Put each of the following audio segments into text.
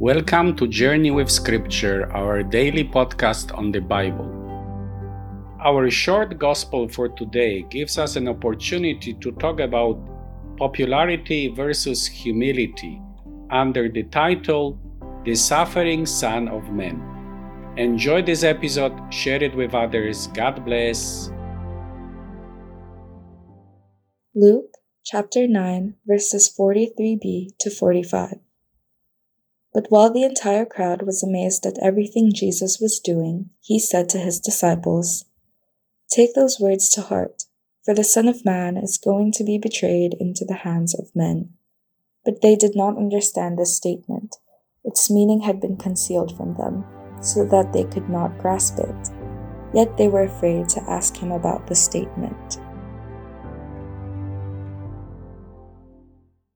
Welcome to Journey with Scripture, our daily podcast on the Bible. Our short gospel for today gives us an opportunity to talk about popularity versus humility under the title The Suffering Son of Man. Enjoy this episode, share it with others. God bless. Luke chapter 9, verses 43b to 45. But while the entire crowd was amazed at everything Jesus was doing, he said to his disciples, Take those words to heart, for the Son of Man is going to be betrayed into the hands of men. But they did not understand this statement. Its meaning had been concealed from them, so that they could not grasp it. Yet they were afraid to ask him about the statement.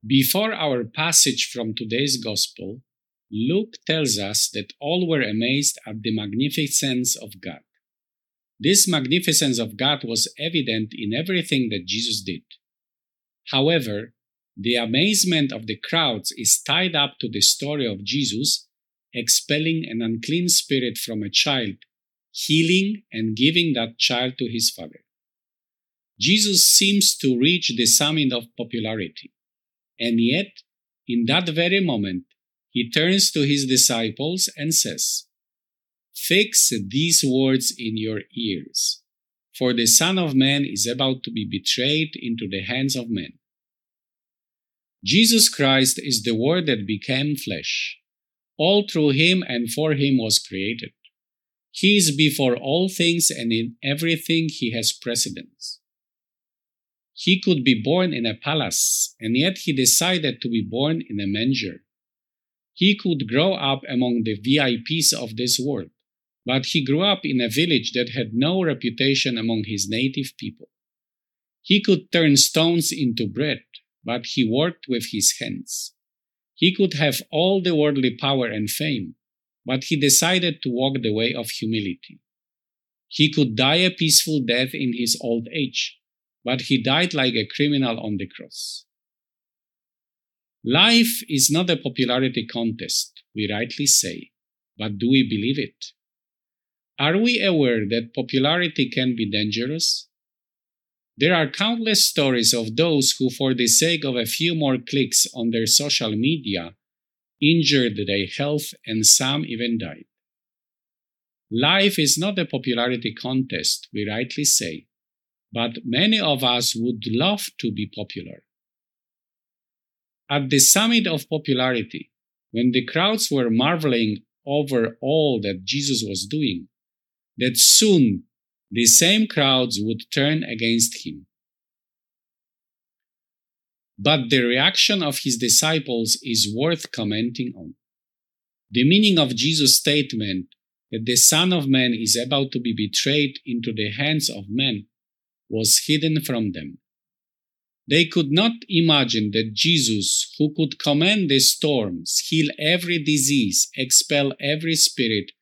Before our passage from today's Gospel, Luke tells us that all were amazed at the magnificence of God. This magnificence of God was evident in everything that Jesus did. However, the amazement of the crowds is tied up to the story of Jesus expelling an unclean spirit from a child, healing and giving that child to his father. Jesus seems to reach the summit of popularity. And yet, in that very moment, he turns to his disciples and says, Fix these words in your ears, for the Son of Man is about to be betrayed into the hands of men. Jesus Christ is the Word that became flesh. All through him and for him was created. He is before all things, and in everything he has precedence. He could be born in a palace, and yet he decided to be born in a manger. He could grow up among the VIPs of this world, but he grew up in a village that had no reputation among his native people. He could turn stones into bread, but he worked with his hands. He could have all the worldly power and fame, but he decided to walk the way of humility. He could die a peaceful death in his old age, but he died like a criminal on the cross. Life is not a popularity contest, we rightly say, but do we believe it? Are we aware that popularity can be dangerous? There are countless stories of those who, for the sake of a few more clicks on their social media, injured their health and some even died. Life is not a popularity contest, we rightly say, but many of us would love to be popular. At the summit of popularity, when the crowds were marveling over all that Jesus was doing, that soon the same crowds would turn against him. But the reaction of his disciples is worth commenting on. The meaning of Jesus' statement that the Son of Man is about to be betrayed into the hands of men was hidden from them. They could not imagine that Jesus, who could command the storms, heal every disease, expel every spirit,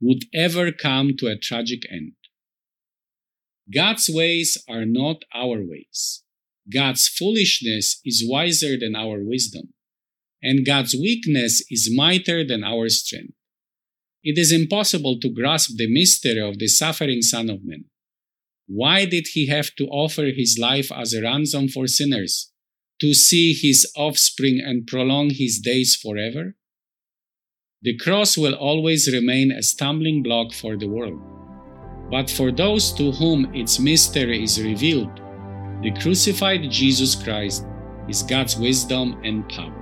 would ever come to a tragic end. God's ways are not our ways. God's foolishness is wiser than our wisdom, and God's weakness is mightier than our strength. It is impossible to grasp the mystery of the suffering Son of Man. Why did he have to offer his life as a ransom for sinners? To see his offspring and prolong his days forever? The cross will always remain a stumbling block for the world. But for those to whom its mystery is revealed, the crucified Jesus Christ is God's wisdom and power.